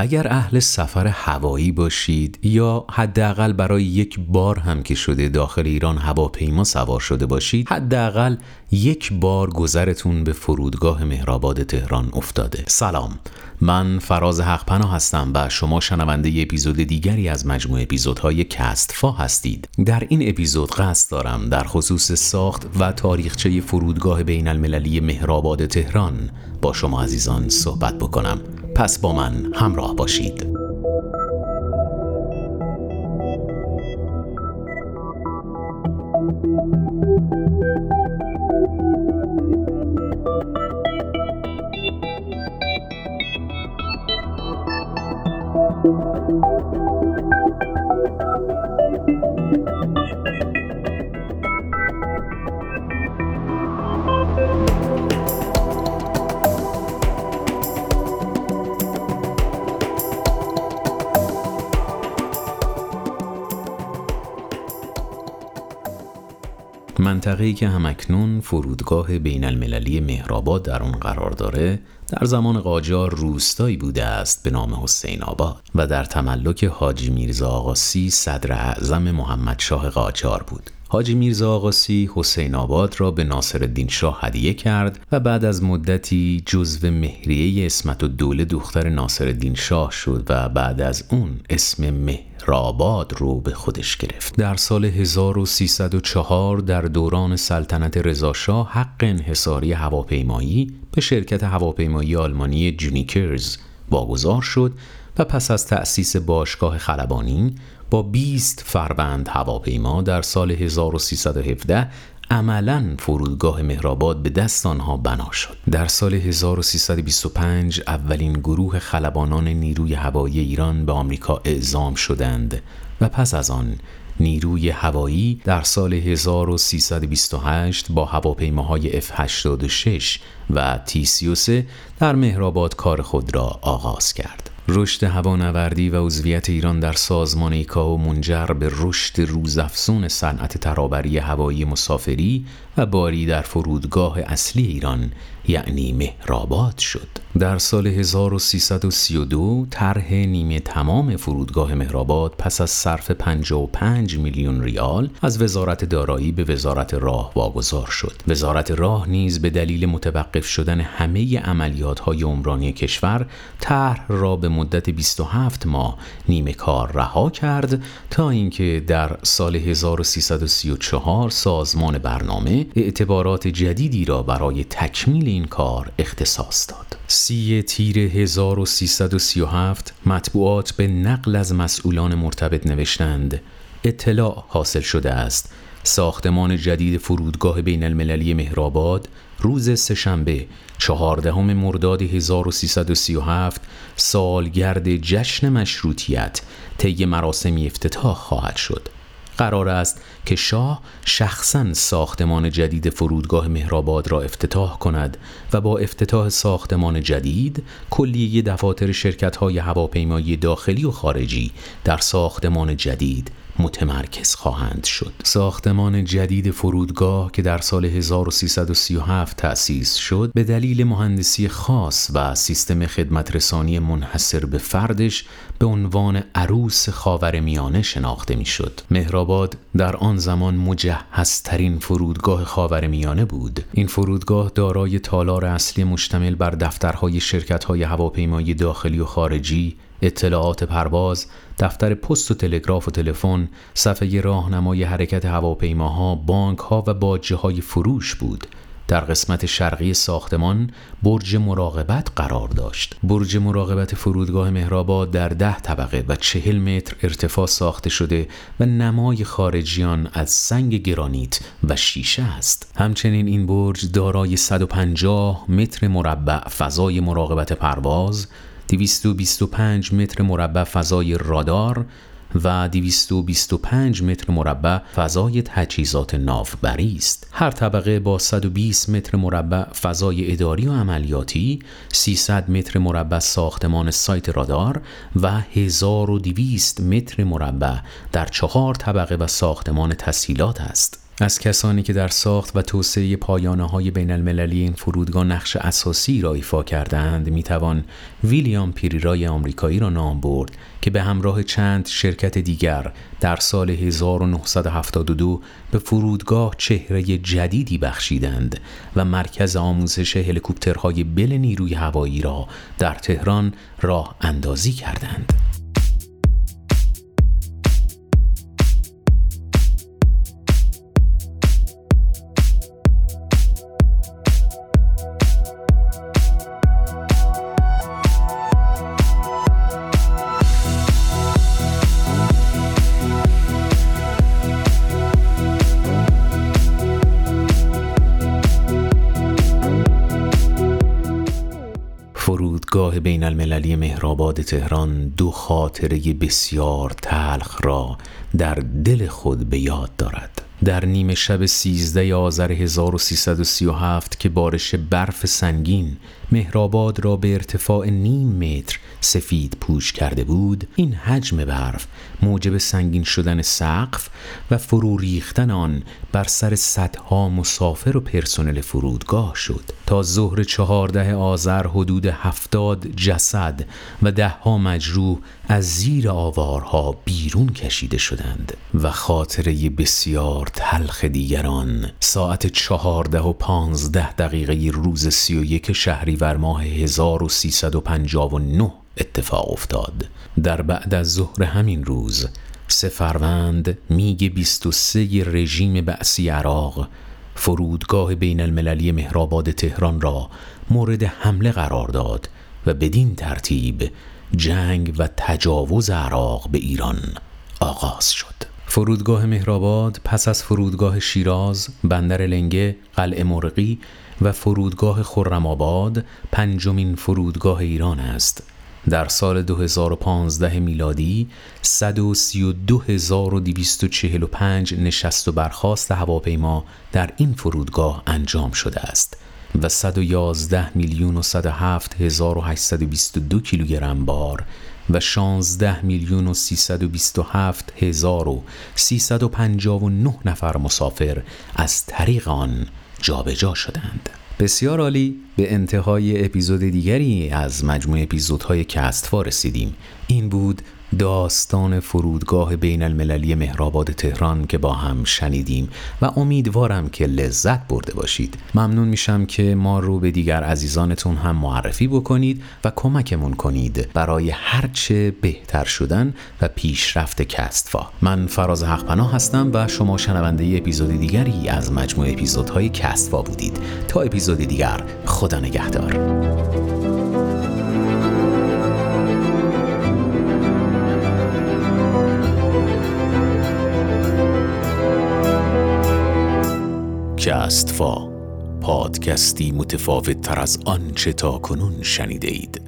اگر اهل سفر هوایی باشید یا حداقل برای یک بار هم که شده داخل ایران هواپیما سوار شده باشید حداقل یک بار گذرتون به فرودگاه مهرآباد تهران افتاده. سلام. من فراز حقپنا هستم و شما شنونده اپیزود دیگری از مجموع اپیزودهای کستفا هستید. در این اپیزود قصد دارم در خصوص ساخت و تاریخچه فرودگاه بین المللی مهرآباد تهران با شما عزیزان صحبت بکنم. پس با من همراه باشید. منطقه‌ای که همکنون فرودگاه بین المللی مهرآباد در آن قرار داره در زمان قاجار روستایی بوده است به نام حسین آباد و در تملک حاجی میرزا آقاسی صدر اعظم محمد شاه قاجار بود. حاجی میرزا آقاسی حسین آباد را به ناصر الدین شاه هدیه کرد و بعد از مدتی جزو مهریه اسمت و دوله دختر ناصر الدین شاه شد و بعد از اون اسم مهرآباد رو به خودش گرفت. در سال 1304 در دوران سلطنت رضاشاه حق انحصاری هواپیمایی به شرکت هواپیمایی آلمانی جونیکرز واگذار شد و پس از تأسیس باشگاه خلبانی با 20 فروند هواپیما در سال 1317 عملا فرودگاه مهرآباد به دست آنها بنا شد در سال 1325 اولین گروه خلبانان نیروی هوایی ایران به آمریکا اعزام شدند و پس از آن نیروی هوایی در سال 1328 با هواپیماهای F86 و T33 در مهرآباد کار خود را آغاز کرد. رشد هوانوردی و عضویت ایران در سازمان ایکاو منجر به رشد روزافزون صنعت ترابری هوایی مسافری و باری در فرودگاه اصلی ایران یعنی مهرآباد شد. در سال 1332 طرح نیمه تمام فرودگاه مهرآباد پس از صرف 55 میلیون ریال از وزارت دارایی به وزارت راه واگذار شد. وزارت راه نیز به دلیل متوقف شدن همه عملیات های عمرانی کشور طرح را به مدت 27 ماه نیمه کار رها کرد تا اینکه در سال 1334 سازمان برنامه اعتبارات جدیدی را برای تکمیل این کار اختصاص داد. سی تیر 1337 مطبوعات به نقل از مسئولان مرتبط نوشتند. اطلاع حاصل شده است. ساختمان جدید فرودگاه بین المللی مهرآباد روز سهشنبه چهاردهم مرداد 1337 سالگرد جشن مشروطیت طی مراسمی افتتاح خواهد شد. قرار است که شاه شخصا ساختمان جدید فرودگاه مهرآباد را افتتاح کند و با افتتاح ساختمان جدید کلیه دفاتر شرکت های هواپیمایی داخلی و خارجی در ساختمان جدید متمرکز خواهند شد ساختمان جدید فرودگاه که در سال 1337 تأسیس شد به دلیل مهندسی خاص و سیستم خدمت رسانی منحصر به فردش به عنوان عروس خاورمیانه شناخته می‌شد. مهرآباد در آن زمان مجهزترین فرودگاه خاورمیانه بود. این فرودگاه دارای تالار اصلی مشتمل بر دفترهای شرکت‌های هواپیمایی داخلی و خارجی اطلاعات پرواز، دفتر پست و تلگراف و تلفن، صفحه راهنمای حرکت هواپیماها، بانکها و باجه های فروش بود. در قسمت شرقی ساختمان برج مراقبت قرار داشت. برج مراقبت فرودگاه مهرآباد در ده طبقه و چهل متر ارتفاع ساخته شده و نمای خارجیان از سنگ گرانیت و شیشه است. همچنین این برج دارای 150 متر مربع فضای مراقبت پرواز، 225 متر مربع فضای رادار و 225 متر مربع فضای تجهیزات ناوبری است. هر طبقه با 120 متر مربع فضای اداری و عملیاتی، 300 متر مربع ساختمان سایت رادار و 1200 متر مربع در چهار طبقه و ساختمان تسهیلات است. از کسانی که در ساخت و توسعه پایانه های بین المللی این فرودگاه نقش اساسی را ایفا کردند می‌توان ویلیام پیریرای آمریکایی را نام برد که به همراه چند شرکت دیگر در سال 1972 به فرودگاه چهره جدیدی بخشیدند و مرکز آموزش هلیکوپترهای بل نیروی هوایی را در تهران راه اندازی کردند. فرودگاه بین المللی مهرآباد تهران دو خاطره بسیار تلخ را در دل خود به یاد دارد. در نیمه شب 13 آذر 1337 که بارش برف سنگین مهرآباد را به ارتفاع نیم متر سفید پوش کرده بود این حجم برف موجب سنگین شدن سقف و فرو ریختن آن بر سر صدها مسافر و پرسنل فرودگاه شد. تا ظهر چهارده آذر حدود هفتاد جسد و دهها مجروح از زیر آوارها بیرون کشیده شدند و خاطره بسیار تلخ دیگران. ساعت چهارده و پانزده دقیقه روز سی و یک شهریور ماه 1359 اتفاق افتاد. در بعد از ظهر همین روز سه فروند میگ 23 رژیم بعثی عراق فرودگاه بین المللی مهرآباد تهران را مورد حمله قرار داد و بدین ترتیب جنگ و تجاوز عراق به ایران آغاز شد. فرودگاه مهرآباد پس از فرودگاه شیراز، بندر لنگه، قلعه مرغی و فرودگاه خرم‌آباد پنجمین فرودگاه ایران است. در سال 2015 میلادی 132245 نشست و برخاست هواپیما در این فرودگاه انجام شده است و 111 میلیون و 107 هزار و 822 کیلوگرم بار و 16 میلیون و 327 هزار و 359 نفر مسافر از طریق آن جابجا شدند. بسیار عالی به انتهای اپیزود دیگری از مجموع اپیزودهای کستفا رسیدیم این بود داستان فرودگاه بین المللی مهرآباد تهران که با هم شنیدیم و امیدوارم که لذت برده باشید. ممنون میشم که ما رو به دیگر عزیزانتون هم معرفی بکنید و کمکمون کنید برای هرچه بهتر شدن و پیشرفت کستفا. من فراز حقپناه هستم و شما شنونده اپیزود دیگری از مجموع اپیزودهای کستفا بودید. تا اپیزود دیگر خدا نگهدار. کستفا پادکستی متفاوت تر از آنچه تا کنون شنیده اید.